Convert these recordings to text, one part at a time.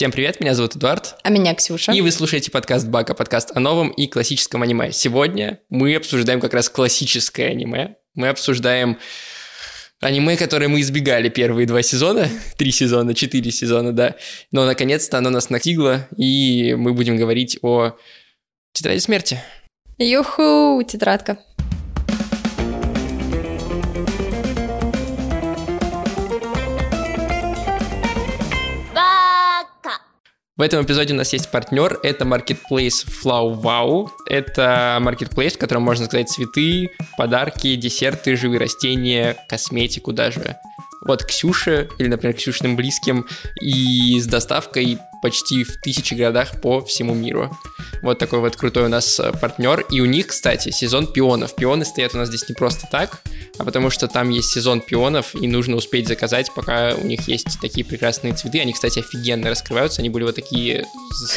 Всем привет, меня зовут Эдуард. А меня Ксюша. И вы слушаете подкаст Бака, подкаст о новом и классическом аниме. Сегодня мы обсуждаем как раз классическое аниме. Мы обсуждаем аниме, которое мы избегали первые два сезона, три сезона, четыре сезона, да. Но наконец-то оно нас настигло, и мы будем говорить о Тетради смерти. Юху, тетрадка. В этом эпизоде у нас есть партнер, это Marketplace FlowWow. Это Marketplace, в котором можно заказать цветы, подарки, десерты, живые растения, косметику даже. Вот Ксюше, или, например, Ксюшным близким, и с доставкой почти в тысячи городах по всему миру. Вот такой вот крутой у нас э, партнер. И у них, кстати, сезон пионов. Пионы стоят у нас здесь не просто так, а потому что там есть сезон пионов, и нужно успеть заказать, пока у них есть такие прекрасные цветы. Они, кстати, офигенно раскрываются, они были вот такие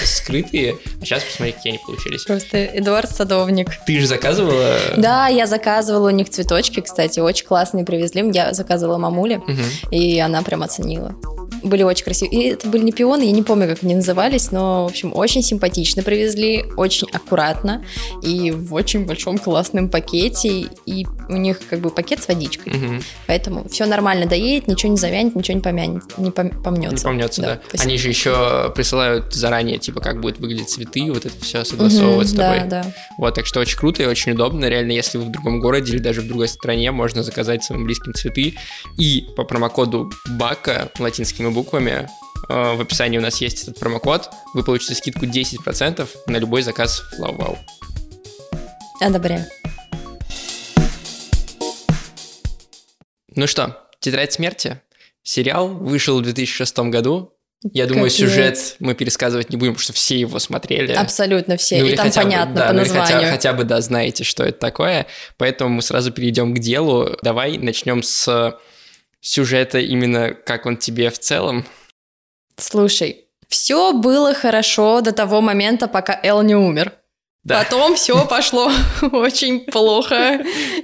скрытые, а сейчас посмотри, какие они получились. Просто Эдуард Садовник. Ты же заказывала? Да, я заказывала у них цветочки, кстати, очень классные привезли. Я заказывала мамуле, угу. и она прям оценила были очень красивые. И это были не пионы, я не помню, как они назывались, но, в общем, очень симпатично привезли, очень аккуратно и в очень большом классном пакете. И у них как бы пакет с водичкой. Угу. Поэтому все нормально доедет, ничего не завянет, ничего не помянет, не помнется. Не помнется, да. да. Они же еще присылают заранее, типа, как будут выглядеть цветы, вот это все согласовывать угу, с тобой. Да, да. Вот, так что очень круто и очень удобно. Реально, если вы в другом городе или даже в другой стране, можно заказать своим близким цветы. И по промокоду БАКа латинскими буквами. Э, в описании у нас есть этот промокод. Вы получите скидку 10% на любой заказ FlowWow. Одобряю. Ну что, «Тетрадь смерти». Сериал вышел в 2006 году. Я думаю, Капец. сюжет мы пересказывать не будем, потому что все его смотрели. Абсолютно все, ну, и там понятно бы, да, по ну, названию. Хотя, хотя бы, да, знаете, что это такое. Поэтому мы сразу перейдем к делу. Давай начнем с сюжета именно как он тебе в целом? Слушай, все было хорошо до того момента, пока Эл не умер. Да. Потом все пошло очень плохо,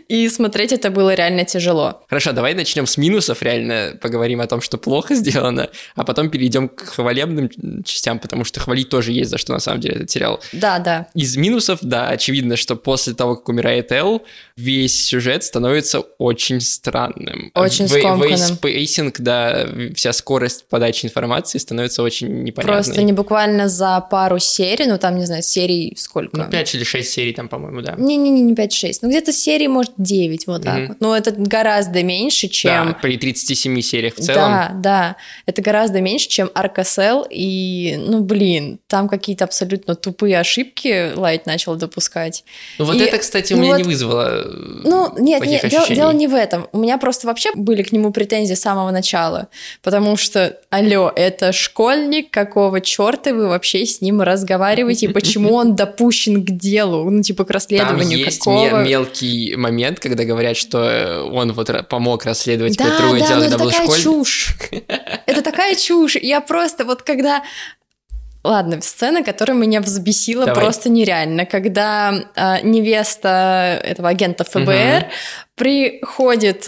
и смотреть это было реально тяжело. Хорошо, давай начнем с минусов, реально поговорим о том, что плохо сделано, а потом перейдем к хвалебным частям, потому что хвалить тоже есть за что на самом деле этот сериал. Да, да. Из минусов, да, очевидно, что после того, как умирает Эл, весь сюжет становится очень странным. Очень скомканным. Весь pacing, да, вся скорость подачи информации становится очень непонятной. Просто не буквально за пару серий, ну там, не знаю, серий сколько? Ну, 5 или 6 серий там, по-моему, да. Не-не-не, не 5-6. Ну, где-то серии, может, 9, вот так mm-hmm. вот. Но это гораздо меньше, чем... Да, при 37 сериях в целом. Да, да. Это гораздо меньше, чем Аркасел. И, ну, блин, там какие-то абсолютно тупые ошибки Лайт начал допускать. Ну, вот и, это, кстати, у меня вот, не вызвало Ну, нет, нет дело, дело не в этом. У меня просто вообще были к нему претензии с самого начала. Потому что, алло, это школьник, какого черта вы вообще с ним разговариваете? Почему он допущен к делу, ну, типа, к расследованию Там есть какого... мелкий момент, когда говорят, что э, он вот помог расследовать да, другое да, дело, когда был такая школьник. чушь. Это такая чушь. Я просто вот когда... Ладно, сцена, которая меня взбесила Давай. просто нереально, когда э, невеста этого агента ФБР угу. приходит,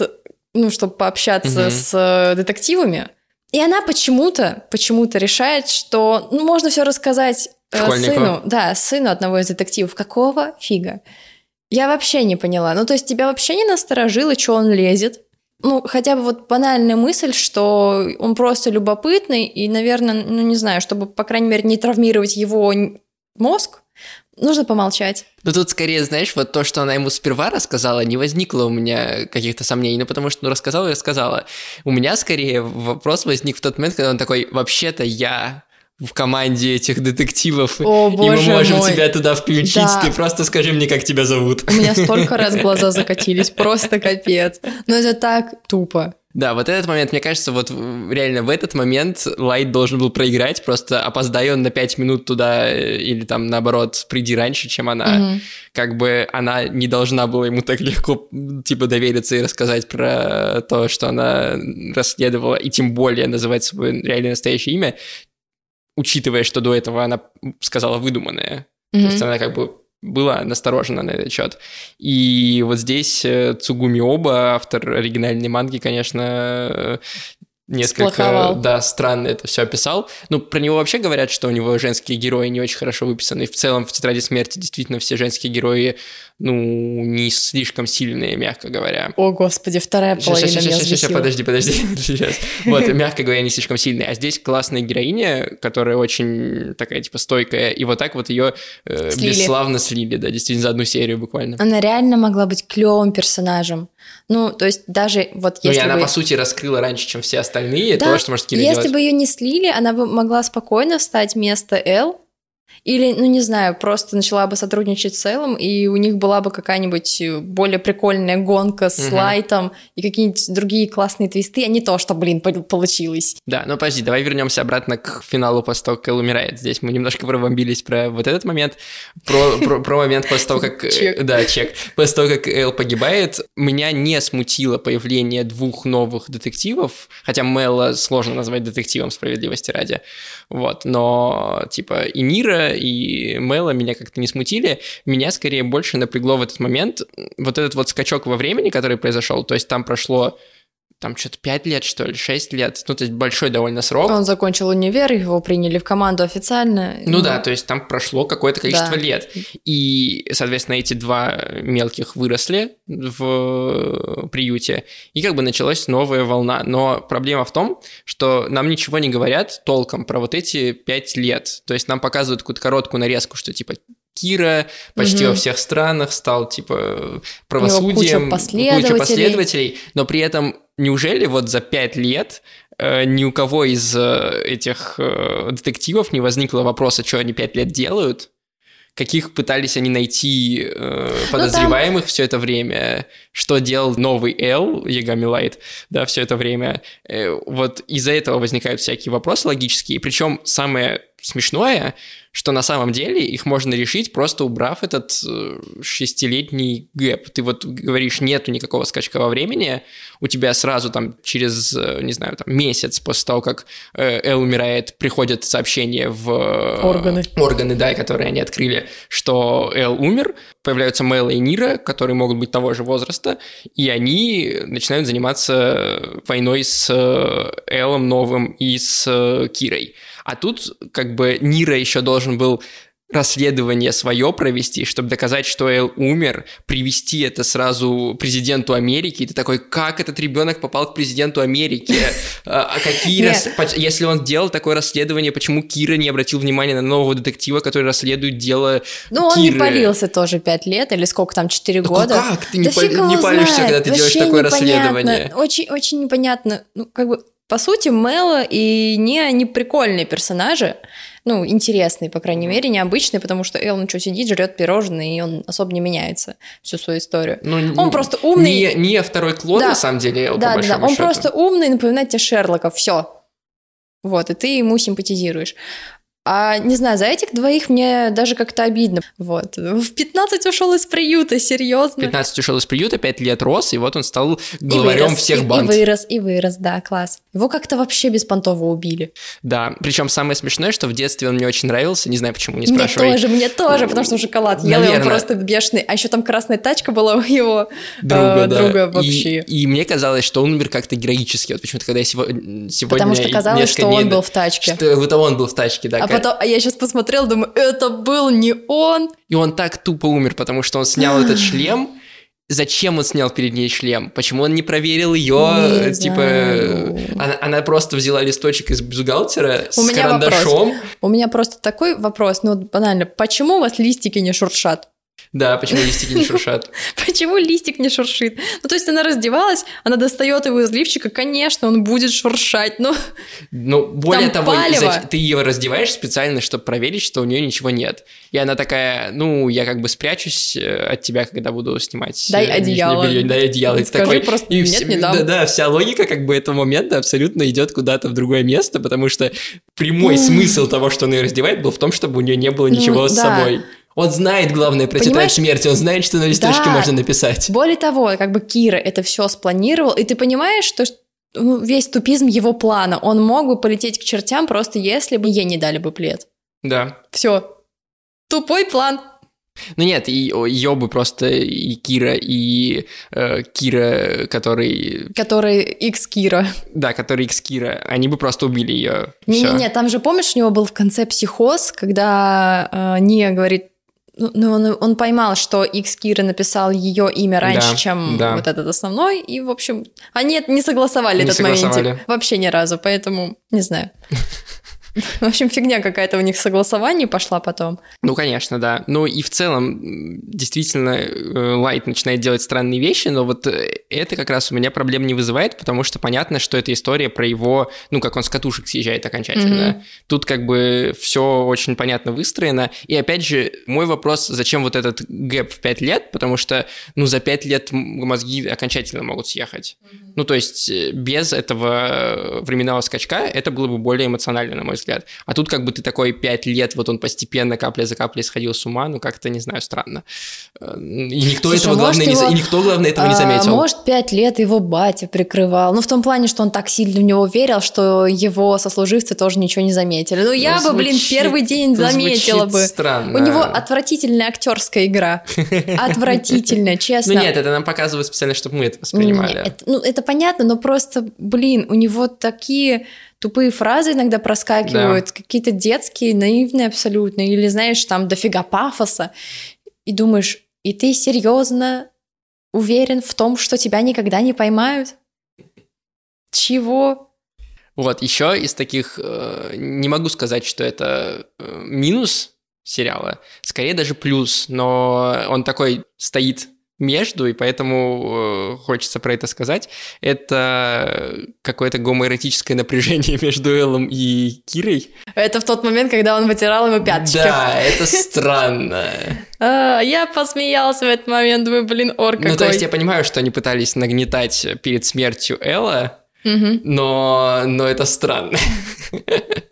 ну, чтобы пообщаться угу. с э, детективами, и она почему-то, почему-то решает, что ну, можно все рассказать Школьнику. Сыну, да, сыну одного из детективов. Какого фига? Я вообще не поняла. Ну, то есть тебя вообще не насторожило, что он лезет? Ну, хотя бы вот банальная мысль, что он просто любопытный, и, наверное, ну, не знаю, чтобы, по крайней мере, не травмировать его мозг, нужно помолчать. Ну, тут скорее, знаешь, вот то, что она ему сперва рассказала, не возникло у меня каких-то сомнений, ну, потому что, ну, рассказала и рассказала. У меня, скорее, вопрос возник в тот момент, когда он такой, вообще-то я в команде этих детективов, О, и мы можем мой. тебя туда включить. Да. Ты просто скажи мне, как тебя зовут. У меня столько раз глаза закатились, просто капец. Но это так тупо. Да, вот этот момент, мне кажется, вот реально в этот момент Лайт должен был проиграть, просто опоздая он на 5 минут туда э, или там наоборот приди раньше, чем она. Mm-hmm. Как бы она не должна была ему так легко типа довериться и рассказать про то, что она расследовала, и тем более называть свое реально настоящее имя, учитывая, что до этого она сказала выдуманное. Mm-hmm. То есть она как бы была насторожена на этот счет. И вот здесь э, Цугуми Оба, автор оригинальной манги, конечно, несколько, Сплоховал. да, странно это все описал. Ну, про него вообще говорят, что у него женские герои не очень хорошо выписаны. И в целом в «Тетради смерти» действительно все женские герои, ну, не слишком сильные, мягко говоря. О, господи, вторая половина меня щас, щас, взбесила. подожди, подожди, сейчас. Вот, мягко говоря, не слишком сильные. А здесь классная героиня, которая очень такая, типа, стойкая, и вот так вот ее Слили. бесславно слили, да, действительно, за одну серию буквально. Она реально могла быть клевым персонажем. Ну, то есть даже вот Ну и если она, бы... по сути, раскрыла раньше, чем все остальные, Да, то, что может Кира если делать. бы ее не слили, она бы могла спокойно встать вместо Эл. Или, ну не знаю, просто начала бы сотрудничать с Эллом, и у них была бы какая-нибудь э, более прикольная гонка с Мгм. Лайтом и какие-нибудь другие классные твисты, а не то, что, блин, пол- получилось. Да, ну подожди, давай вернемся обратно к финалу после того, как Эл умирает. Здесь мы немножко пробомбились про вот этот момент, про, про, про момент после того, как... э, Чек. Да, чек. После того, как Эл погибает, меня не смутило появление двух новых детективов, хотя Мэла сложно назвать детективом справедливости ради. Вот, но типа и Нира, и Мэла меня как-то не смутили. Меня скорее больше напрягло в этот момент вот этот вот скачок во времени, который произошел. То есть там прошло там что-то 5 лет, что ли, 6 лет. Ну, то есть большой довольно срок. Он закончил универ, его приняли в команду официально. Ну да, то есть там прошло какое-то количество Да. лет. И, соответственно, эти два мелких выросли в приюте, и как бы началась новая волна. Но проблема в том, что нам ничего не говорят толком про вот эти пять лет. То есть нам показывают какую-то короткую нарезку, что типа Кира почти Мгм. во всех странах стал типа правосудием, куча последователей. последователей, но при этом неужели вот за пять лет э, ни у кого из э, этих э, детективов не возникло вопроса, что они пять лет делают? Каких пытались они найти э, подозреваемых все это время? Что делал новый Эл, Ягами Лайт, да, все это время? Э, вот из-за этого возникают всякие вопросы логические. Причем самое смешное, что на самом деле их можно решить, просто убрав этот шестилетний gap. Ты вот говоришь, нету никакого скачка во времени, у тебя сразу там через, э, не знаю, там месяц после того, как э, Эл умирает, приходят сообщения в... э, Органы. Органы, да, которые они открыли, что Эл умер, появляются Мэла и Нира, которые могут быть того же возраста, и они начинают заниматься войной с Элом новым и с Кирой. А тут как бы Нира еще должен был расследование свое провести, чтобы доказать, что Эл умер, привести это сразу президенту Америки, и ты такой, как этот ребенок попал к президенту Америки? А а какие... Рас- Если он делал такое расследование, почему Кира не обратил внимания на нового детектива, который расследует дело Ну, он не Киры? палился тоже пять лет, или сколько там, четыре Ну года. как ты не, палишься, когда ты делаешь такое расследование? Очень, очень непонятно. Ну, как бы, по сути, Мэла и не они прикольные персонажи. Ну, интересные, по крайней мере, необычные, потому что Эл, ну что, сидит, жрет пирожные, и он особо не меняется всю свою историю. Ну, Он н- просто умный. Не, не второй клон, Да. на самом деле, Эл, по да, да, да, большому он счету. просто умный, напоминает тебе Шерлока, все. Вот, и ты ему симпатизируешь. А не знаю, за этих двоих мне даже как-то обидно. Вот. В 15 ушел из приюта, серьезно. 15 ушел из приюта, 5 лет рос, и вот он стал И главарем вырос, всех и, банд. И вырос, и вырос, да, класс. Его как-то вообще беспонтово убили. Да, причем самое смешное, что в детстве он мне очень нравился, не знаю почему, не Мне спрашивай. тоже, мне тоже, потому что шоколад ел, и он Наверное. просто бешеный. А еще там красная тачка была у его Друга, э, да. друга И- вообще. И, мне казалось, что он умер как-то героически. Вот почему-то, когда я сего- сегодня... Потому что казалось, что он дней- был в тачке. Что это он был в тачке, да. А потом, а я сейчас посмотрела, думаю, это был не он. И он так тупо умер, потому что он снял этот шлем. Зачем он снял перед ней шлем? Почему он не проверил ее? Не Типа, знаю. она, она просто взяла листочек из бюстгальтера с меня карандашом. У меня просто такой вопрос, ну банально, почему у вас листики не шуршат? Да, почему листики не шуршат? Почему листик не шуршит? Ну, то есть она раздевалась, она достает его из лифчика, конечно, он будет шуршать, но Ну, более Там того, палево. ты ее раздеваешь специально, чтобы проверить, что у нее ничего нет. И она такая, ну, я как бы спрячусь э, от тебя, когда буду снимать. Дай э, нижнее одеяло. белье. Дай одеяло. И Скажи такой, просто, и «Нет, вся- не дам». Да, да, вся логика как бы этого момента абсолютно идет куда-то в другое место, потому что прямой смысл того, что он ее раздевает, был в том, чтобы у нее не было Ну, ничего с да. собой. Он знает главное про тетрадь Понимаешь? смерти, он знает, что на листочке Да. можно написать. более того, как бы Кира это все спланировал, и ты понимаешь, что ну, весь тупизм его плана, он мог бы полететь к чертям просто если бы ей не дали бы плед. Да. Все. Тупой план. Ну нет, и ее бы просто и Кира, и э, Кира, который... Который X Кира. Да, который X Кира, они бы просто убили ее. Не-не-не, там же, помнишь, у него был в конце психоз, когда э, Ния говорит, ну, ну он, он поймал, что X Кира написал ее имя раньше, да, чем да. вот этот основной, и, в общем, они не согласовали не этот момент вообще ни разу, поэтому не знаю. В общем, фигня какая-то у них согласование пошла потом. Ну, конечно, да. Ну и в целом, действительно, Лайт э, начинает делать странные вещи, но вот э, это как раз у меня проблем не вызывает, потому что понятно, что это история про его, ну, как он с катушек съезжает окончательно. Mm-hmm. Тут как бы все очень понятно выстроено. И опять же, мой вопрос, зачем вот этот гэп в 5 лет, потому что, ну, за 5 лет мозги окончательно могут съехать. Mm-hmm. Ну, то есть э, без этого временного скачка это было бы более эмоционально, на мой взгляд взгляд. А тут как бы ты такой пять лет, вот он постепенно капля за каплей сходил с ума, ну как-то, не знаю, странно. Э, и никто Слушай, этого, главное, его, не, и никто, главное, этого а, не заметил. Может, пять лет его батя прикрывал. Ну, в том плане, что он так сильно в него верил, что его сослуживцы тоже ничего не заметили. Ну, я ну, бы, звучит, блин, первый день заметила бы. странно. У него отвратительная актерская игра. Отвратительная, честно. Ну нет, это нам показывают специально, чтобы мы это воспринимали. Ну, это понятно, но просто, блин, у него такие тупые фразы иногда проскакивают, да. какие-то детские, наивные абсолютно, или, знаешь, там дофига пафоса, и думаешь, и ты серьезно уверен в том, что тебя никогда не поймают? Чего? Вот, еще из таких, э, не могу сказать, что это э, минус сериала, скорее даже плюс, но он такой стоит между, и поэтому э, хочется про это сказать. Это какое-то гомоэротическое напряжение между Эллом и Кирой. Это в тот момент, когда он вытирал ему пяточки. Да, это странно. А, я посмеялся в этот момент, думаю, блин, ор какой. Ну, то есть я понимаю, что они пытались нагнетать перед смертью Элла, но, но это странно.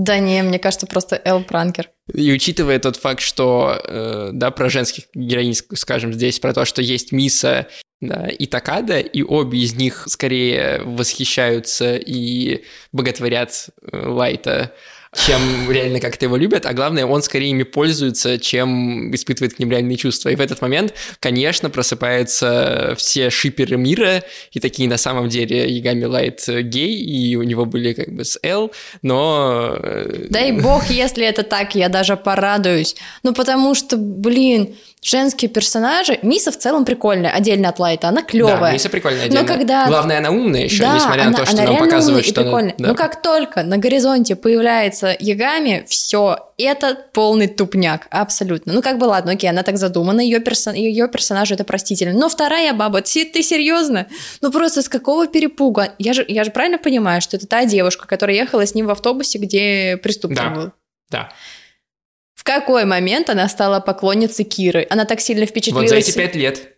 Да не, мне кажется, просто Эл Пранкер. И учитывая тот факт, что, э, да, про женских героинь, скажем, здесь, про то, что есть Миса да, и Такада, и обе из них скорее восхищаются и боготворят э, Лайта, чем реально как-то его любят, а главное, он скорее ими пользуется, чем испытывает к ним реальные чувства. И в этот момент, конечно, просыпаются все шиперы мира, и такие на самом деле Ягами Лайт гей, и у него были как бы с Эл, но... Э, Дай бог, если это так, я даже порадуюсь. Ну, потому что, блин, женские персонажи. Миса в целом прикольная, отдельно от Лайта, она клевая. Да, Миса прикольная отдельно. Но когда... Главное, она умная еще, да, несмотря она, на то, что она нам показывают, что... Она... Да. Но как только на горизонте появляется Ягами, все, это полный тупняк, абсолютно. Ну как бы ладно, окей, она так задумана, ее, персон... ее персонаж это простительно. Но вторая баба, ты, ты серьезно? Ну просто с какого перепуга? Я же, я же правильно понимаю, что это та девушка, которая ехала с ним в автобусе, где преступник да. был? Да. В какой момент она стала поклонницей Киры? Она так сильно впечатлилась... Вот за эти пять лет.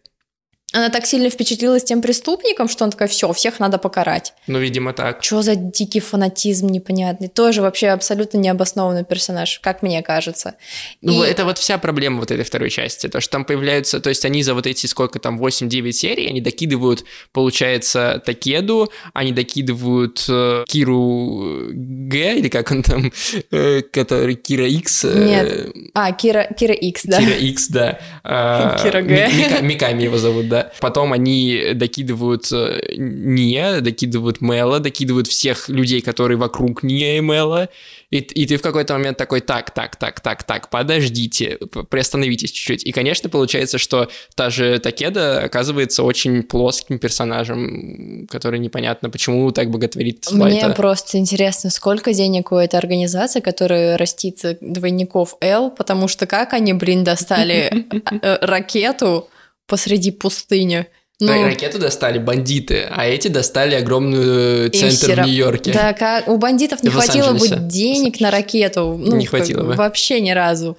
Она так сильно впечатлилась тем преступником, что он такой, все, всех надо покарать. Ну, видимо, так. Что за дикий фанатизм непонятный. Тоже вообще абсолютно необоснованный персонаж, как мне кажется. Ну, И... это вот вся проблема вот этой второй части. То, что там появляются... То есть они за вот эти сколько там, 8-9 серий, они докидывают, получается, Такеду, они докидывают э, Киру Г, или как он там, э, который Кира X. Э, Нет. А, Кира, Кира X, да. Кира X, да. А, Кира Г. Миками его зовут, да. Потом они докидывают э, не, докидывают Мэла, докидывают всех людей, которые вокруг не и Мэла, и, и ты в какой-то момент такой, так, так, так, так, так, подождите, приостановитесь чуть-чуть. И, конечно, получается, что та же Такеда оказывается очень плоским персонажем, который непонятно, почему так боготворит Мне просто интересно, сколько денег у этой организации, которая растит двойников Л, потому что как они, блин, достали э, ракету посреди пустыни. Ну, ракету достали бандиты, а эти достали огромную центр в Нью-Йорке. Да, как, у бандитов не хватило бы денег на ракету. Ну, не хватило бы. Вообще ни разу.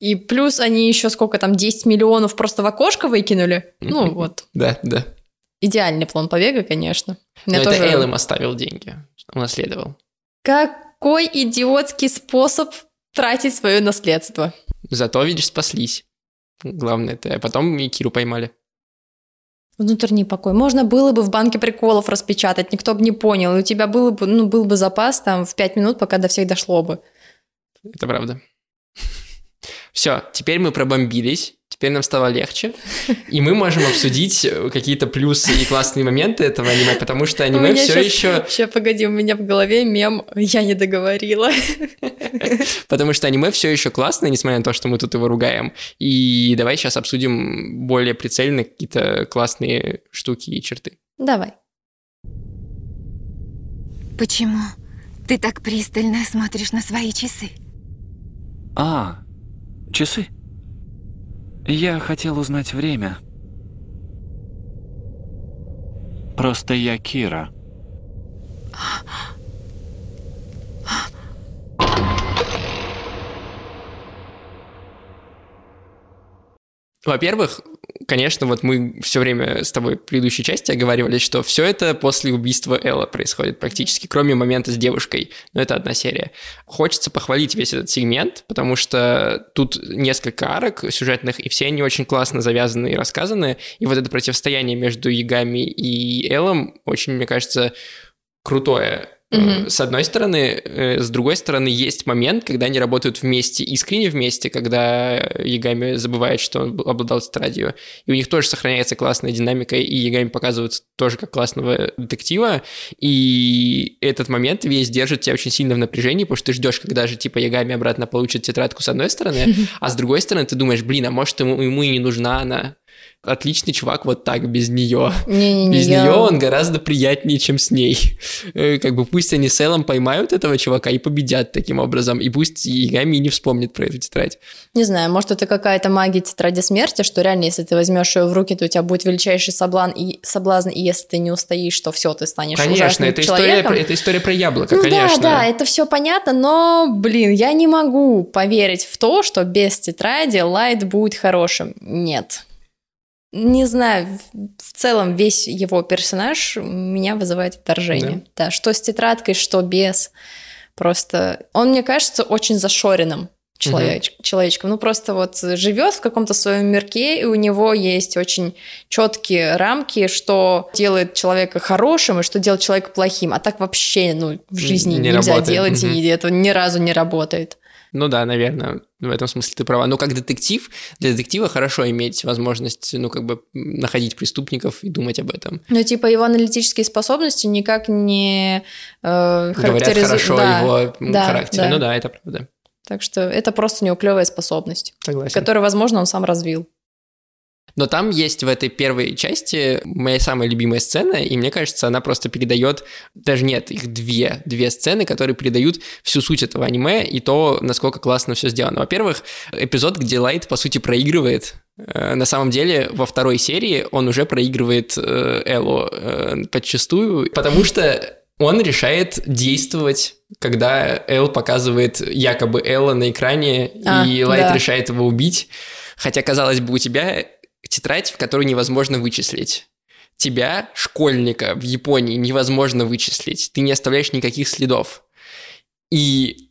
И плюс они еще сколько там, 10 миллионов просто в окошко выкинули. Ну, вот. Да, да. Идеальный план побега, конечно. Но тоже... это Эйл им оставил деньги, унаследовал. Какой идиотский способ тратить свое наследство. Зато, видишь, спаслись. Главное это. А потом и Киру поймали. Внутренний покой. Можно было бы в банке приколов распечатать, никто бы не понял. И у тебя было бы, ну, был бы запас там в пять минут, пока до всех дошло бы. Это правда. Все, теперь мы пробомбились, теперь нам стало легче, и мы можем обсудить какие-то плюсы и классные моменты этого аниме, потому что аниме все еще... Сейчас, погоди, у меня в голове мем «Я не договорила». Потому что аниме все еще классное, несмотря на то, что мы тут его ругаем. И давай сейчас обсудим более прицельно какие-то классные штуки и черты. Давай. Почему ты так пристально смотришь на свои часы? А, часы? Я хотел узнать время. Просто я Кира. Во-первых, конечно, вот мы все время с тобой в предыдущей части оговаривали, что все это после убийства Элла происходит практически, кроме момента с девушкой. Но это одна серия. Хочется похвалить весь этот сегмент, потому что тут несколько арок сюжетных, и все они очень классно завязаны и рассказаны. И вот это противостояние между Ягами и Эллом очень, мне кажется, крутое Mm-hmm. С одной стороны, э, с другой стороны, есть момент, когда они работают вместе, искренне вместе, когда Ягами забывает, что он обладал тетрадью, и у них тоже сохраняется классная динамика, и Ягами показывают тоже как классного детектива, и этот момент весь держит тебя очень сильно в напряжении, потому что ты ждешь, когда же, типа, Ягами обратно получит тетрадку с одной стороны, а с другой стороны ты думаешь, блин, а может ему, ему и не нужна она, отличный чувак вот так, без нее. Не, не, без я... нее он гораздо приятнее, чем с ней. Э, как бы пусть они с Эллом поймают этого чувака и победят таким образом, и пусть Ягами не вспомнит про эту тетрадь. Не знаю, может, это какая-то магия тетради смерти, что реально, если ты возьмешь ее в руки, то у тебя будет величайший соблазн, и, соблазн, и если ты не устоишь, то все, ты станешь конечно, это человеком. История, это история про яблоко, ну, конечно. Да, да, это все понятно, но, блин, я не могу поверить в то, что без тетради Лайт будет хорошим. Нет не знаю, в целом весь его персонаж меня вызывает отторжение. Да, да что с тетрадкой, что без. Просто он, мне кажется, очень зашоренным человеч, угу. человечком. Ну, просто вот живет в каком-то своем мирке, и у него есть очень четкие рамки, что делает человека хорошим и что делает человека плохим. А так вообще ну, в жизни не нельзя работает. делать, угу. и это ни разу не работает. Ну да, наверное, в этом смысле ты права. Но как детектив, для детектива хорошо иметь возможность, ну, как бы находить преступников и думать об этом. Ну, типа его аналитические способности никак не э, характеризуют. хорошо да. его да, характере. Да. Ну да, это правда. Так что это просто у него клевая способность, Согласен. которую, возможно, он сам развил. Но там есть в этой первой части моя самая любимая сцена, и мне кажется, она просто передает, даже нет, их две, две сцены, которые передают всю суть этого аниме и то, насколько классно все сделано. Во-первых, эпизод, где Лайт, по сути, проигрывает э, на самом деле, во второй серии он уже проигрывает э, Эллу э, подчастую, потому что он решает действовать, когда Эл показывает якобы Элла на экране, а, и Лайт да. решает его убить. Хотя, казалось бы, у тебя тетрадь, в которую невозможно вычислить. Тебя, школьника в Японии, невозможно вычислить. Ты не оставляешь никаких следов. И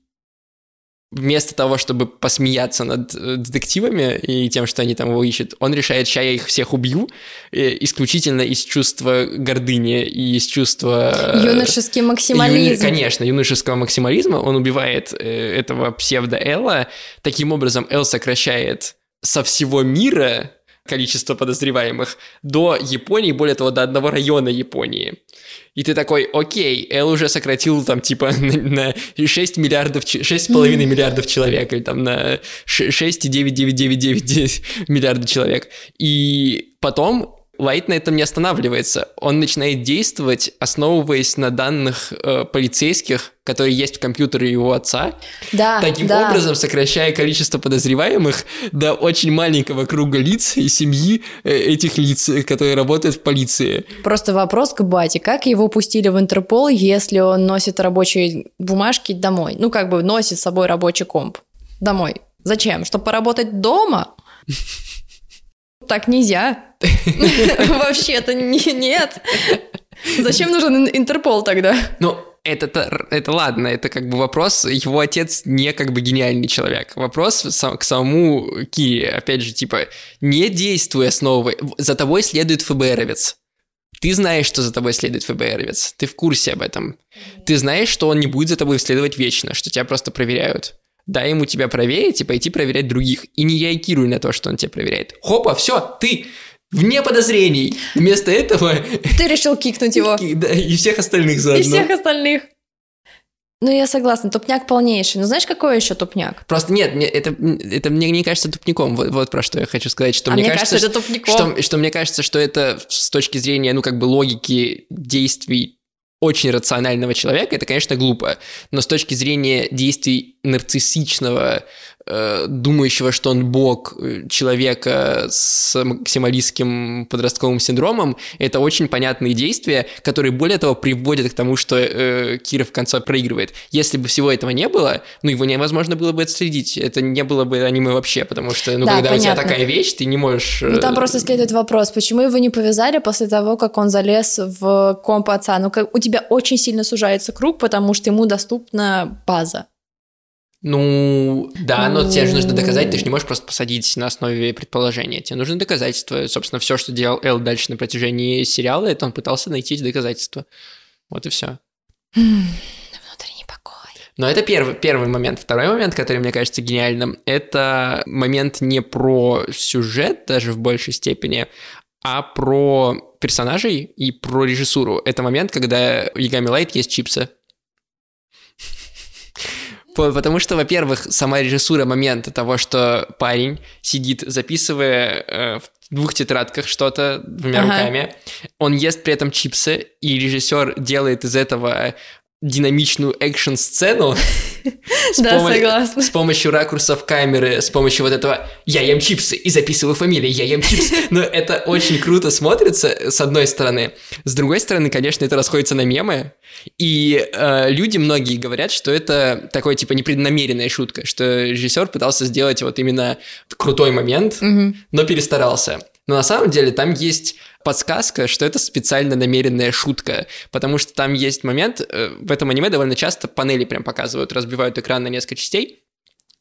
вместо того, чтобы посмеяться над э, детективами и тем, что они там его ищут, он решает, сейчас я их всех убью, э, исключительно из чувства гордыни и из чувства... Э, Юношеский максимализм. Юни... Конечно, юношеского максимализма. Он убивает этого псевдо-Элла. Таким образом, Эл сокращает со всего мира количество подозреваемых до Японии, более того, до одного района Японии. И ты такой, окей, Эл уже сократил там типа на, на 6 миллиардов, 6,5 миллиардов человек, или там на 6,9999 миллиарда человек. И потом Лайт на этом не останавливается. Он начинает действовать, основываясь на данных э, полицейских, которые есть в компьютере его отца. Да, Таким да. образом, сокращая количество подозреваемых до очень маленького круга лиц и семьи э, этих лиц, которые работают в полиции. Просто вопрос к бате. Как его пустили в Интерпол, если он носит рабочие бумажки домой? Ну, как бы носит с собой рабочий комп домой. Зачем? Чтобы поработать дома? Так нельзя. Вообще-то нет. Зачем нужен Интерпол тогда? Ну, это, это ладно, это как бы вопрос, его отец не как бы гениальный человек. Вопрос к самому Кире, опять же, типа, не действуя снова, за тобой следует ФБРовец. Ты знаешь, что за тобой следует ФБРовец, ты в курсе об этом. Ты знаешь, что он не будет за тобой следовать вечно, что тебя просто проверяют. Дай ему тебя проверить и пойти проверять других. И не реагируй на то, что он тебя проверяет. Хопа, все, ты вне подозрений. Вместо этого... Ты решил кикнуть его. Да, и всех остальных заодно. И всех остальных. Ну, я согласна, тупняк полнейший. Но знаешь, какой еще тупняк? Просто нет, мне, это, это мне не кажется тупником. Вот, вот про что я хочу сказать. Что а мне, мне кажется, кажется, это тупником. Что, что мне кажется, что это с точки зрения, ну, как бы логики действий очень рационального человека, это, конечно, глупо. Но с точки зрения действий нарциссичного думающего, что он бог э, человека с максималистским подростковым синдромом, это очень понятные действия, которые, более того, приводят к тому, что э, Кира в конце проигрывает. Если бы всего этого не было, ну, его невозможно было бы отследить. Это не было бы аниме вообще, потому что, ну, Да, когда у тебя понятно. такая вещь, ты не можешь... Ну, там э, просто следует вопрос, почему его не повязали после того, как он залез в комп отца? Ну, как, у тебя очень сильно сужается круг, потому что ему доступна база. Ну, да, но тебе же нужно Ну. доказать, ты же не можешь просто посадить на основе предположения. Тебе нужно доказательства. Собственно, все, что делал Эл дальше на протяжении сериала, это он пытался найти эти доказательства. Вот и все. Внутренний покой. Но это первый, первый момент. Второй момент, который мне кажется гениальным, это момент не про сюжет даже в большей степени, а про персонажей и про режиссуру. Это момент, когда в Ягами Лайт есть чипсы. По- Потому что, во-первых, сама режиссура момента того, что парень сидит, записывая э, в двух тетрадках что-то двумя Ага. руками, он ест при этом чипсы, и режиссер делает из этого динамичную экшн-сцену Да, согласна. с помощью ракурсов камеры, с помощью вот этого «я ем чипсы» и записываю фамилию «я ем чипсы». Но это очень круто смотрится, с одной стороны. С другой стороны, конечно, это расходится на мемы, и э, люди многие говорят, что это такой типа непреднамеренная шутка, что режиссер пытался сделать вот именно крутой момент, но перестарался. Но на самом деле там есть подсказка, что это специально намеренная шутка, потому что там есть момент, э, в этом аниме довольно часто панели прям показывают, разбивают экран на несколько частей,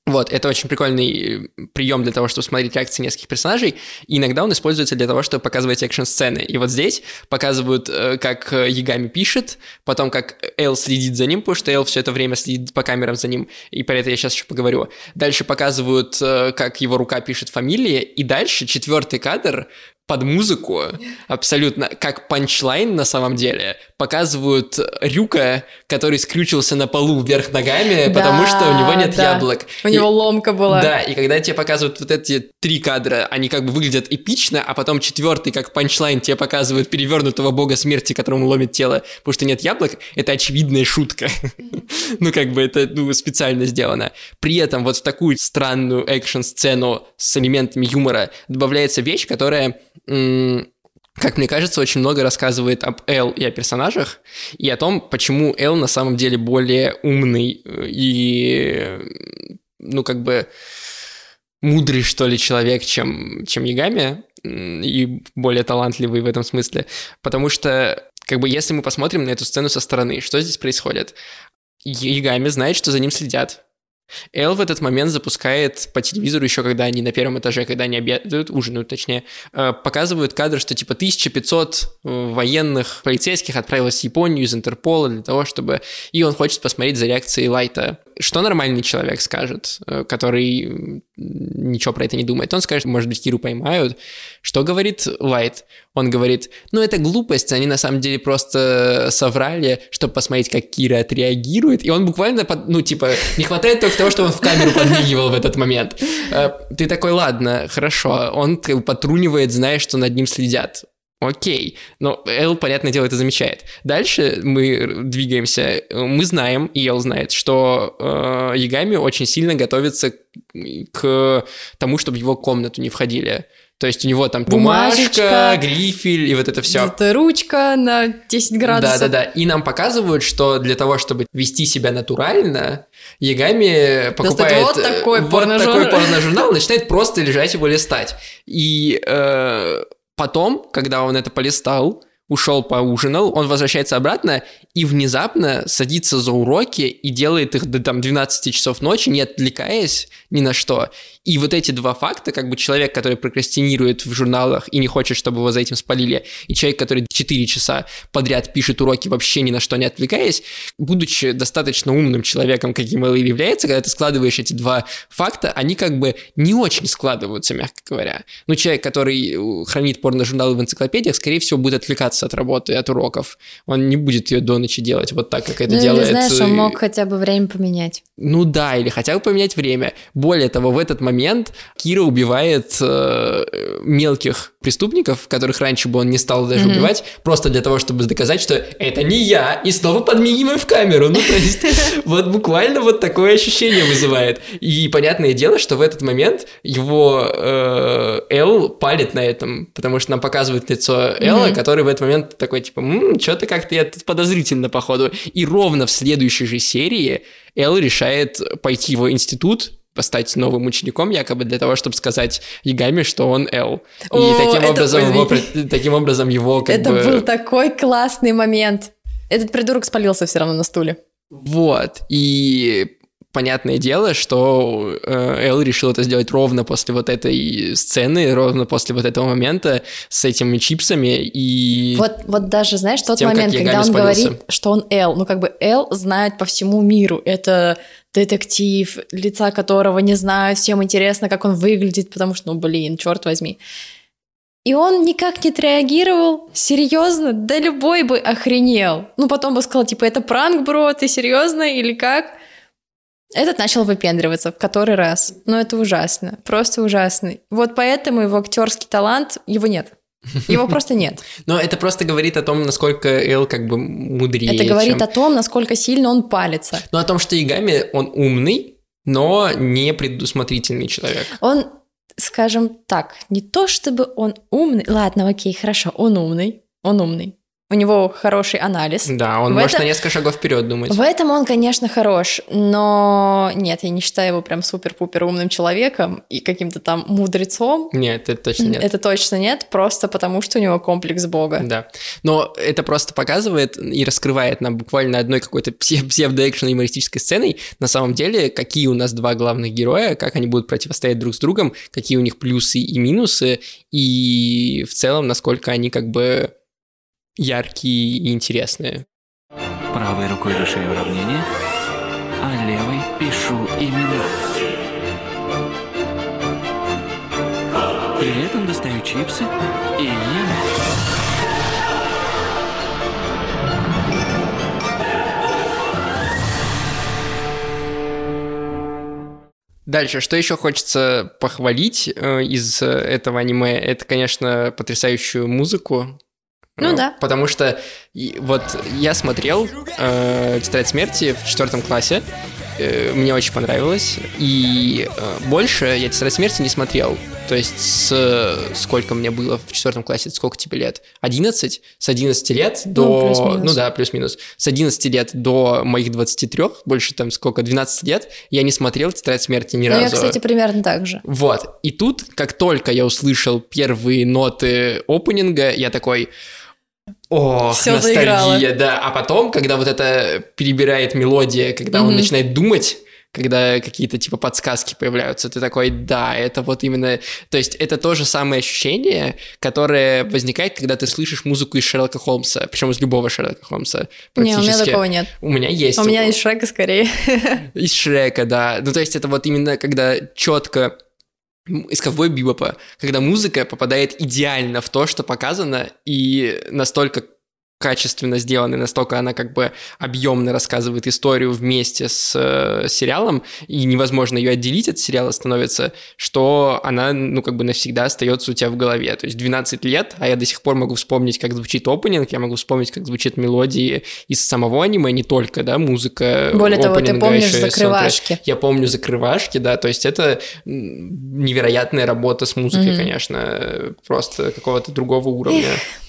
вот, это очень прикольный прием для того, чтобы смотреть реакции нескольких персонажей. И иногда он используется для того, чтобы показывать экшн-сцены. И вот здесь показывают, э, как э, Ягами пишет, потом как Эл следит за ним, потому что Эл все это время следит по камерам за ним, и про это я сейчас еще поговорю. Дальше показывают, э, как его рука пишет фамилии, и дальше четвертый кадр под музыку, абсолютно, как панчлайн на самом деле, показывают Рюка, который скрючился на полу вверх ногами, потому что у него нет да. яблок. У И- него ломка была. да, и когда тебе показывают вот эти три кадра, они как бы выглядят эпично, а потом четвертый, как панчлайн, тебе показывают перевернутого бога смерти, которому ломит тело, потому что нет яблок, это очевидная шутка. Ну, как бы это ну, специально сделано. При этом вот в такую странную экшн-сцену с элементами юмора добавляется вещь, которая как мне кажется, очень много рассказывает об Эл и о персонажах, и о том, почему Эл на самом деле более умный э, и, ну, как бы, мудрый, что ли, человек, чем, чем Ягами, и более талантливый в этом смысле. Потому что, как бы, если мы посмотрим на эту сцену со стороны, что здесь происходит? Ягами знает, что за ним следят. Эл в этот момент запускает по телевизору, еще когда они на первом этаже, когда они обедают, ужинают точнее, э, показывают кадр, что типа 1500 э, военных полицейских отправилось в Японию из Интерпола для того, чтобы... И он хочет посмотреть за реакцией Лайта. Что нормальный человек скажет, э, который ничего про это не думает? Он скажет, может быть, Киру поймают. Что говорит Лайт? Он говорит, ну это глупость, они на самом деле просто соврали, чтобы посмотреть, как Кира отреагирует. И он буквально, под- ну типа, не хватает только того, что он в камеру подмигивал в этот момент. Э, Ты такой, ладно, хорошо. Он потрунивает, зная, что над ним следят. Окей, но Эл, понятное дело, это замечает. Дальше мы двигаемся. Мы знаем, и Эл знает, что э, Ягами очень сильно готовится к тому, чтобы в его комнату не входили. То есть у него там бумажка, Бумажечка. грифель и вот это все. Это ручка на 10 градусов. Да, да, да. И нам показывают, что для того, чтобы вести себя натурально, Ягами покупает вот такой вот порножурнал. такой порножурнал, начинает просто лежать его листать. И э, потом, когда он это полистал, ушел поужинал, он возвращается обратно и внезапно садится за уроки и делает их до там 12 часов ночи, не отвлекаясь ни на что. И вот эти два факта, как бы человек, который прокрастинирует в журналах и не хочет, чтобы его за этим спалили, и человек, который 4 часа подряд пишет уроки вообще ни на что не отвлекаясь, будучи достаточно умным человеком, каким Эл является, когда ты складываешь эти два факта, они как бы не очень складываются, мягко говоря. Ну, человек, который э, хранит порно-журналы в энциклопедиях, скорее всего, будет отвлекаться от работы, от уроков. Он не будет ее до ночи делать вот так, как это ну, делает. Или, знаешь, он мог хотя бы время поменять. Ну да, или хотя бы поменять время. Более того, в этот момент Кира убивает э, мелких преступников, которых раньше бы он не стал даже mm-hmm. убивать, просто для того, чтобы доказать, что это не я, и снова подмигиваем в камеру. Ну, то есть, вот буквально вот такое ощущение вызывает. И понятное дело, что в этот момент его э, Эл палит на этом, потому что нам показывают лицо Элла, который в этот момент такой, типа, что-то как-то я тут подозрительно, походу. И ровно в следующей же серии Эл решает пойти в институт, стать новым учеником, якобы для того, чтобы сказать Ягами, что он Эл. И О, таким, образом его, таким образом его как это бы... был такой классный момент. Этот придурок спалился все равно на стуле. Вот, и понятное дело, что э, Эл решил это сделать ровно после вот этой сцены, ровно после вот этого момента с этими чипсами и... Вот, вот даже, знаешь, тот тем, момент, когда он спалился. говорит, что он Эл, ну как бы Эл знает по всему миру, это детектив, лица которого не знают, всем интересно, как он выглядит, потому что, ну блин, черт возьми. И он никак не отреагировал. Серьезно? Да любой бы охренел. Ну, потом бы сказал, типа, это пранк, бро, ты серьезно или как? Этот начал выпендриваться в который раз. Но это ужасно. Просто ужасно. Вот поэтому его актерский талант, его нет. Его просто нет. Но это просто говорит о том, насколько Эл как бы мудрее. Это говорит чем... о том, насколько сильно он палится. Ну, о том, что Игами, он умный, но не предусмотрительный человек. Он, скажем так, не то чтобы он умный. Ладно, окей, хорошо, он умный. Он умный у него хороший анализ. Да, он в может это... на несколько шагов вперед думать. В этом он, конечно, хорош, но нет, я не считаю его прям супер-пупер умным человеком и каким-то там мудрецом. Нет, это точно нет. Это точно нет, просто потому что у него комплекс бога. Да, но это просто показывает и раскрывает нам буквально одной какой-то псевдоэкшн юмористической сценой, на самом деле, какие у нас два главных героя, как они будут противостоять друг с другом, какие у них плюсы и минусы, и в целом, насколько они как бы яркие и интересные. Правой рукой решаю уравнение, а левой пишу имена. При этом достаю чипсы и ем. Дальше, что еще хочется похвалить э, из этого аниме, это, конечно, потрясающую музыку, ну э, да. Потому что вот я смотрел э, «Тетрадь смерти» в четвертом классе, э, мне очень понравилось, и э, больше я «Тетрадь смерти» не смотрел. То есть с сколько мне было в четвертом классе, сколько тебе лет? 11? С 11 лет ну, до... Ну, ну да, плюс-минус. С 11 лет до моих 23, больше там сколько, 12 лет, я не смотрел «Тетрадь смерти» ни ну, разу. я, кстати, примерно так же. Вот. И тут, как только я услышал первые ноты опенинга, я такой о, Всё ностальгия, заиграло. да. А потом, когда вот это перебирает мелодия, когда mm-hmm. он начинает думать, когда какие-то типа подсказки появляются, ты такой, да, это вот именно... То есть это то же самое ощущение, которое возникает, когда ты слышишь музыку из Шерлока Холмса, причем из любого Шерлока Холмса Не, у меня такого нет. У меня есть. У меня из Шрека скорее. Из Шрека, да. Ну то есть это вот именно когда четко из ковбой бибопа, когда музыка попадает идеально в то, что показано, и настолько качественно сделана, настолько она как бы объемно рассказывает историю вместе с э, сериалом, и невозможно ее отделить от сериала становится, что она, ну, как бы навсегда остается у тебя в голове. То есть 12 лет, а я до сих пор могу вспомнить, как звучит опенинг, я могу вспомнить, как звучит мелодии из самого аниме, не только, да, музыка Более того, ты помнишь закрывашки. Я помню закрывашки, да, то есть это невероятная работа с музыкой, mm-hmm. конечно, просто какого-то другого уровня. Эх.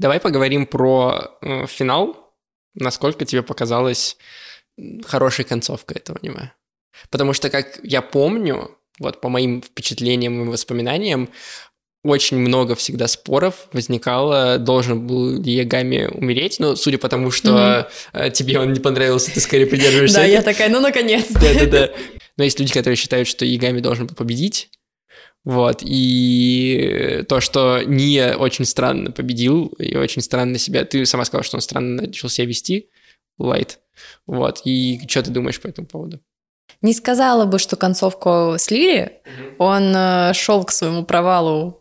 Давай поговорим про э, финал. Насколько тебе показалась хорошей концовка этого аниме? Потому что, как я помню, вот по моим впечатлениям и воспоминаниям, очень много всегда споров возникало, должен был ли Ягами умереть, но судя по тому, что mm-hmm. тебе он не понравился, ты скорее придерживаешься. Да, я такая, ну наконец-то. Да-да-да. Но есть люди, которые считают, что Ягами должен был победить, вот, и то, что Ния очень странно победил и очень странно себя... Ты сама сказала, что он странно начал себя вести, Лайт. Вот, и что ты думаешь по этому поводу? Не сказала бы, что концовку слили. Mm-hmm. Он э, шел к своему провалу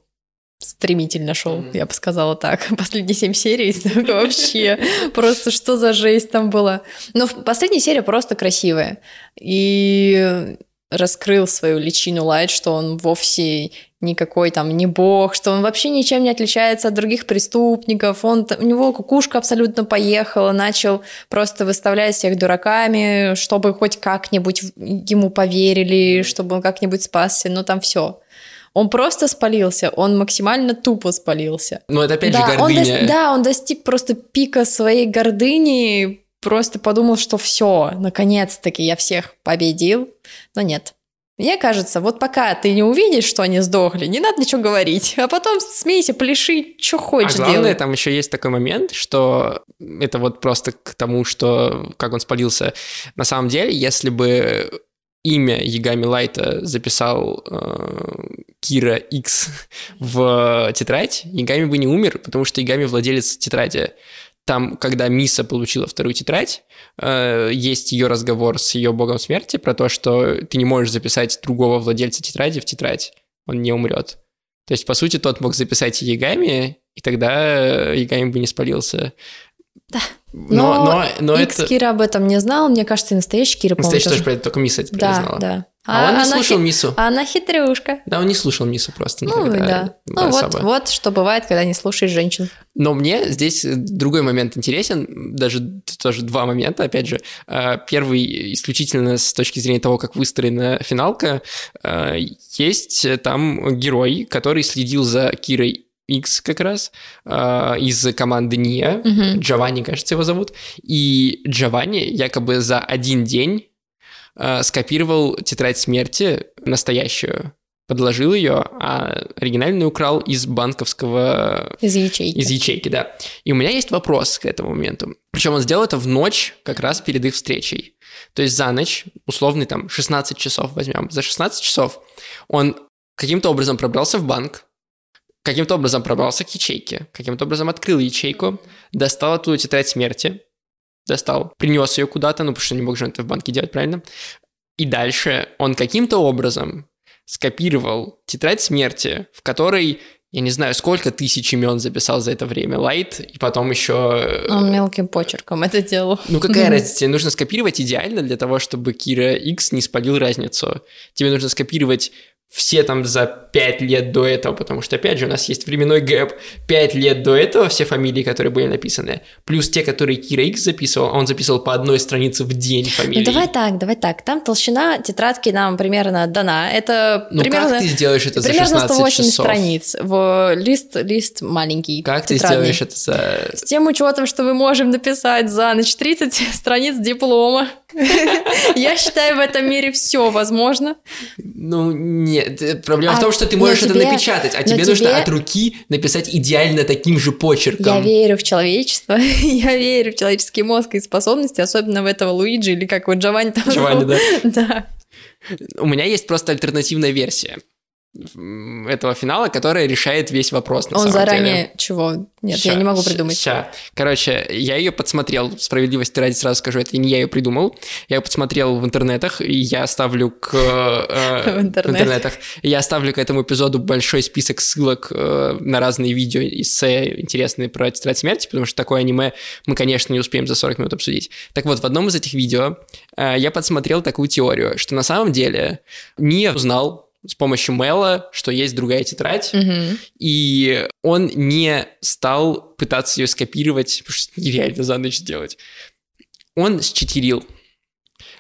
стремительно шел, mm-hmm. я бы сказала так. Последние семь серий вообще просто что за жесть там была. Но последняя серия просто красивая. И раскрыл свою личину Лайт, что он вовсе никакой там не бог, что он вообще ничем не отличается от других преступников, он, у него кукушка абсолютно поехала, начал просто выставлять всех дураками, чтобы хоть как-нибудь ему поверили, чтобы он как-нибудь спасся, но там все. Он просто спалился, он максимально тупо спалился. Но это опять да, же гордыня. Он до... Да, он достиг просто пика своей гордыни, просто подумал, что все, наконец-таки я всех победил, но нет. Мне кажется, вот пока ты не увидишь, что они сдохли, не надо ничего говорить. А потом смейся, пляши, что хочешь а главное, делай. там еще есть такой момент, что это вот просто к тому, что как он спалился. На самом деле, если бы имя Ягами Лайта записал э, Кира X в тетрадь, Ягами бы не умер, потому что Ягами владелец тетради там, когда Миса получила вторую тетрадь, э, есть ее разговор с ее богом смерти про то, что ты не можешь записать другого владельца тетради в тетрадь, он не умрет. То есть, по сути, тот мог записать Ягами, и тогда Ягами бы не спалился. Да. Но, но, но, но X это... Кира об этом не знал. Мне кажется, и настоящий Кира, Настоящий тоже, тоже только Миса теперь да, знала. Да, а, а он не слушал хит... Мису. А она хитрюшка. Да, он не слушал Мису просто. Ну, да. Ну, вот, вот что бывает, когда не слушаешь женщин. Но мне здесь другой момент интересен, даже тоже два момента, опять же. А, первый исключительно с точки зрения того, как выстроена финалка. А, есть там герой, который следил за Кирой X как раз из команды Ния, угу. Джованни, кажется, его зовут. И Джованни якобы за один день э, скопировал тетрадь смерти настоящую, подложил ее, а оригинальную украл из банковского... Из ячейки. Из ячейки, да. И у меня есть вопрос к этому моменту. Причем он сделал это в ночь, как раз перед их встречей. То есть за ночь, условный там 16 часов возьмем, за 16 часов он каким-то образом пробрался в банк, каким-то образом пробрался к ячейке, каким-то образом открыл ячейку, достал оттуда тетрадь смерти, достал, принес ее куда-то, ну, потому что не мог же это в банке делать, правильно? И дальше он каким-то образом скопировал тетрадь смерти, в которой я не знаю, сколько тысяч имен записал за это время Лайт, и потом еще... Он э, мелким почерком это делал. Ну какая разница? Тебе нужно скопировать идеально для того, чтобы Кира X не спалил разницу. Тебе нужно скопировать все там за пять лет до этого, потому что, опять же, у нас есть временной gap, пять лет до этого все фамилии, которые были написаны, плюс те, которые Кира Икс записывал, он записывал по одной странице в день фамилии. Ну, давай так, давай так, там толщина тетрадки нам примерно дана, это ну, примерно... как ты сделаешь это примерно за 16 108 часов? страниц, в лист, лист маленький, Как тетрадный. ты сделаешь это за... С тем учетом, что мы можем написать за ночь 30 страниц диплома. Я считаю, в этом мире все возможно. Ну, нет. Проблема а, в том, что ты можешь тебе, это напечатать, а тебе, тебе нужно от руки написать идеально таким же почерком. Я верю в человечество. Я верю в человеческий мозг и способности, особенно в этого Луиджи или как вот Джованни там. Джованни, да. Да. У меня есть просто альтернативная версия этого финала, которая решает весь вопрос. На Он самом заранее деле. чего? Нет, ща, я не могу придумать. Сейчас. Короче, я ее подсмотрел, справедливости ради сразу скажу, это не я ее придумал. Я ее подсмотрел в интернетах, и я оставлю к... Э, в, интернет. в интернетах. Я оставлю к этому эпизоду большой список ссылок э, на разные видео эссе интересные про тетрадь смерти, потому что такое аниме мы, конечно, не успеем за 40 минут обсудить. Так вот, в одном из этих видео э, я подсмотрел такую теорию, что на самом деле не узнал с помощью Мэла, что есть другая тетрадь, угу. и он не стал пытаться ее скопировать, потому что нереально за ночь сделать. Он считерил.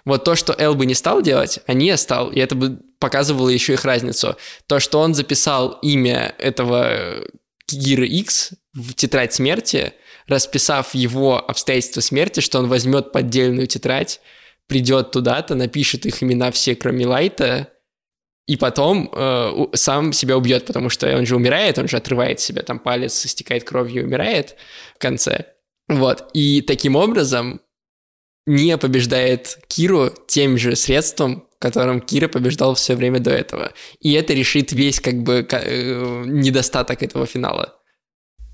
Вот то, что Эл бы не стал делать, а не стал, и это бы показывало еще их разницу. То, что он записал имя этого Кира X в тетрадь смерти, расписав его обстоятельства смерти, что он возьмет поддельную тетрадь, придет туда-то, напишет их имена все, кроме Лайта, и потом э, сам себя убьет, потому что он же умирает, он же отрывает себя, там палец истекает кровью и умирает в конце. Вот. И таким образом не побеждает Киру тем же средством, которым Кира побеждал все время до этого. И это решит весь как бы э, недостаток этого финала.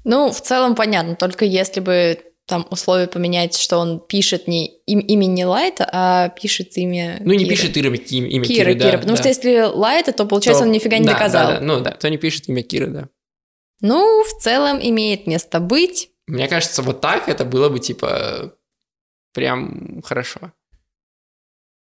Ну, в целом понятно, только если бы там условия поменять, что он пишет не им, имени Лайта, а пишет имя Ну, не Киры. пишет имя, имя, имя Кира, Киры, да, Кира, потому да. что если Лайта, то получается То- он нифига не да, доказал. Да, да, ну да, то не пишет имя Киры, да. Ну, в целом имеет место быть. Мне кажется, вот так это было бы, типа, прям хорошо.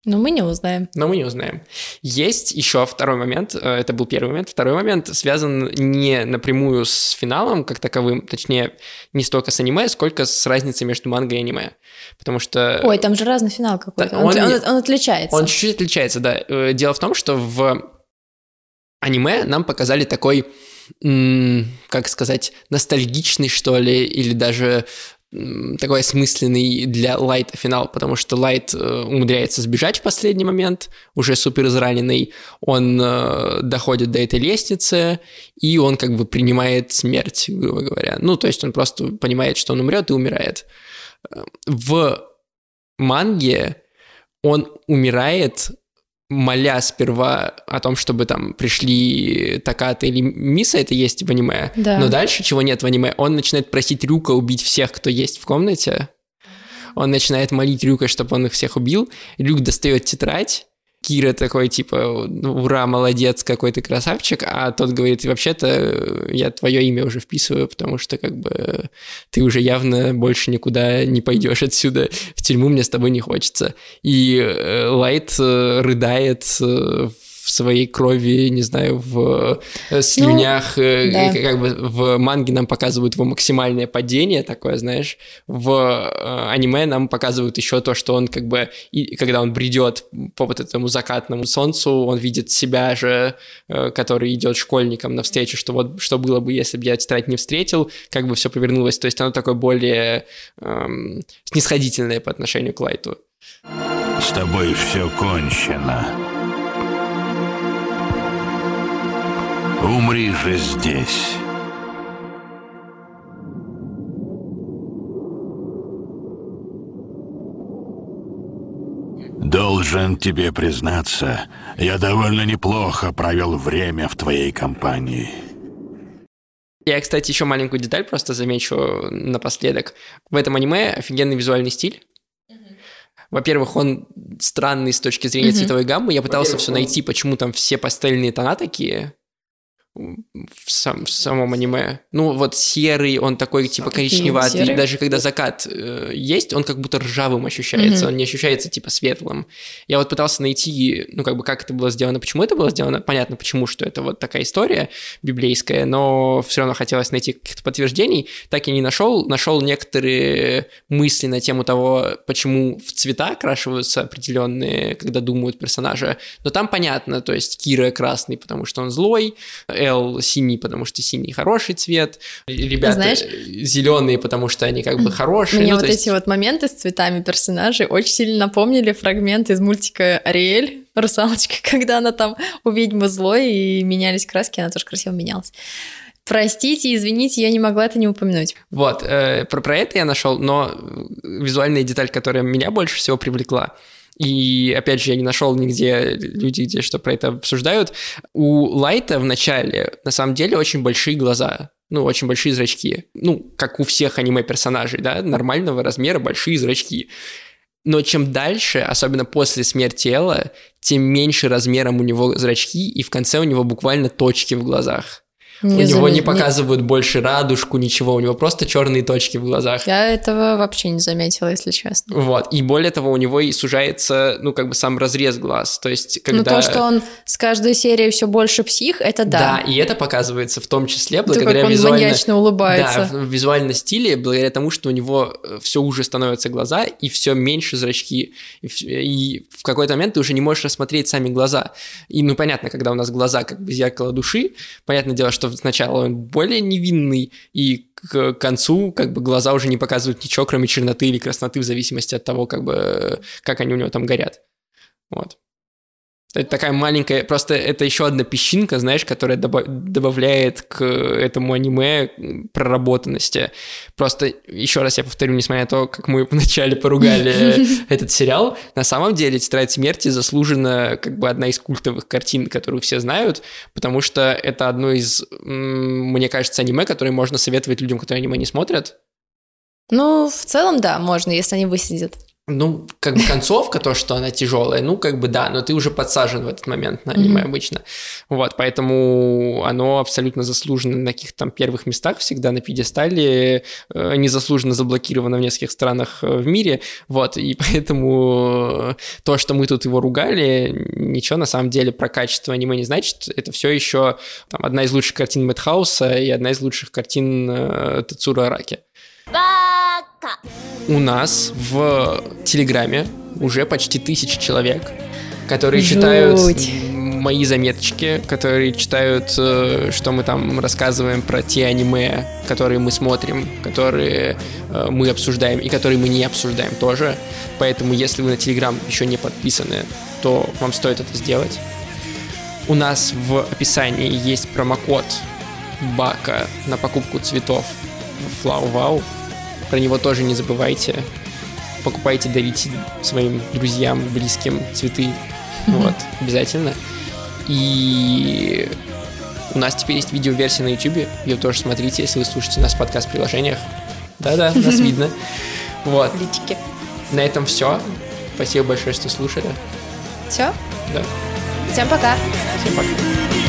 Но мы не узнаем. Но мы не узнаем. Есть еще второй момент, э, это был первый момент. Второй момент связан не напрямую с финалом как таковым, точнее, не столько с аниме, сколько с разницей между манго и аниме. Потому что... Ой, там же разный финал какой-то. Он, он он- он отличается. Он чуть-чуть отличается, да. Э, Дело в том, что в аниме нам показали такой, как сказать, ностальгичный, что ли, или даже такой осмысленный для Лайта финал, потому что Лайт э, умудряется сбежать в последний момент, уже супер израненный, он э, доходит до этой лестницы, и он как бы принимает смерть, грубо говоря. Ну, то есть он просто понимает, что он умрет и умирает. Э, В манге он умирает, моля сперва о том, чтобы там пришли Таката или Миса, это есть в аниме. Да. Но дальше, чего нет в аниме, он начинает просить Рюка убить всех, кто есть в комнате. Он начинает молить Рюка, чтобы он их всех убил. Рюк достает тетрадь. Кира такой, типа, «Ну, ура, молодец, какой ты красавчик, а тот говорит, вообще-то я твое имя уже вписываю, потому что как бы ты уже явно больше никуда не пойдешь отсюда, в тюрьму мне с тобой не хочется. И э, Лайт э, рыдает э, в своей крови, не знаю, в э, слюнях, э, да. как бы в манге нам показывают его максимальное падение такое, знаешь, в э, аниме нам показывают еще то, что он как бы, и, когда он бредет по вот этому закатному солнцу, он видит себя же, который идет школьником навстречу, что вот что было бы, если бы я тетрадь не встретил, как бы все повернулось, то есть оно такое более эм, снисходительное по отношению к Лайту. С тобой все кончено. Умри же здесь. Должен тебе признаться, я довольно неплохо провел время в твоей компании. Я, кстати, еще маленькую деталь просто замечу напоследок. В этом аниме офигенный визуальный стиль. Во-первых, он странный с точки зрения Мгм. цветовой гаммы. Я пытался все найти, почему там все пастельные тона такие в, сам- в самом аниме. Ну, вот серый, он такой типа коричневатый. Даже когда закат э, есть, он как будто ржавым ощущается. Мгм. Он не ощущается типа светлым. Я вот пытался найти, ну, как бы, как это было сделано, почему это было сделано. Понятно, почему, что это вот такая история библейская, но все равно хотелось найти каких-то подтверждений. Так и не нашел. Нашел некоторые мысли на тему того, почему в цвета окрашиваются определенные, когда думают персонажи. Но там понятно, то есть Кира красный, потому что он злой, Эл синий, потому что синий хороший цвет, ребята Знаешь- зеленые, потому что они как бы хорошие. Мне Ну, вот есть- эти вот моменты с цветами персонажей очень сильно напомнили фрагмент из мультика «Ариэль», русалочка, когда она там у ведьмы злой и менялись краски, она тоже красиво менялась. Простите, извините, я не могла это не упомянуть. Вот, э, про, про это я нашел, но э, визуальная деталь, которая меня больше всего привлекла, и опять же, я не нашел нигде люди, где что про это обсуждают. У Лайта в начале на самом деле очень большие глаза. Ну, очень большие зрачки. Ну, как у всех аниме-персонажей, да, нормального размера большие зрачки. Но чем дальше, особенно после смерти Элла, тем меньше размером у него зрачки, и в конце у него буквально точки в глазах. У него не показывают больше радужку, ничего, у него просто черные точки в глазах. Я этого вообще не заметила, если честно. Вот, и более того, у него и сужается, ну, как бы сам разрез глаз, то есть, когда... Ну, то, что он с каждой серией все больше псих, это Да, да. и это показывается в том числе То, благодаря он визуально... улыбается. Да, в визуальном стиле, благодаря тому, что у него все уже становятся глаза и все меньше зрачки. И в какой-то момент ты уже не можешь рассмотреть сами глаза. И, ну, понятно, когда у нас глаза как бы зеркало души, понятное дело, что сначала он более невинный, и к концу как бы глаза уже не показывают ничего, кроме черноты или красноты, в зависимости от того, как бы, как они у него там горят. Вот. Это такая маленькая, просто это еще одна песчинка, знаешь, которая добав, добавляет к этому аниме проработанности. Просто еще раз я повторю, несмотря на то, как мы вначале поругали этот сериал, на самом деле «Тетрадь смерти» заслужена как бы одна из культовых картин, которую все знают, потому что это одно из, мне кажется, аниме, которое можно советовать людям, которые аниме не смотрят. Ну, в целом, да, можно, если они высидят. Ну, как бы концовка, то, что она тяжелая, ну, как бы да, но ты уже подсажен в этот момент на аниме mm-hmm. обычно. Вот, поэтому оно абсолютно заслуженно на каких-то там первых местах всегда на пьедестале, э, незаслуженно заблокировано в нескольких странах э, в мире, вот, и поэтому то, что мы тут его ругали, ничего на самом деле про качество аниме не значит, это все еще там, одна из лучших картин Мэтхауса и одна из лучших картин э, Тацура Араки. Бака. У нас в Телеграме уже почти тысяча человек, которые Жуть. читают мои заметочки, которые читают, э, что мы там рассказываем про те аниме, которые мы смотрим, которые э, мы обсуждаем и которые мы не обсуждаем тоже. Поэтому, если вы на Телеграм еще не подписаны, то вам стоит это сделать. У нас в описании есть промокод Бака на покупку цветов в FlowWow. Про него тоже не забывайте. Покупайте, дарите своим друзьям, близким цветы. Вот, обязательно. И у нас теперь есть видеоверсия на YouTube. Ее тоже смотрите, если вы слушаете нас в подкаст-приложениях. Да-да, нас видно. Вот. Лички. На этом все. Спасибо большое, что слушали. Все? Да. Всем пока. Всем пока.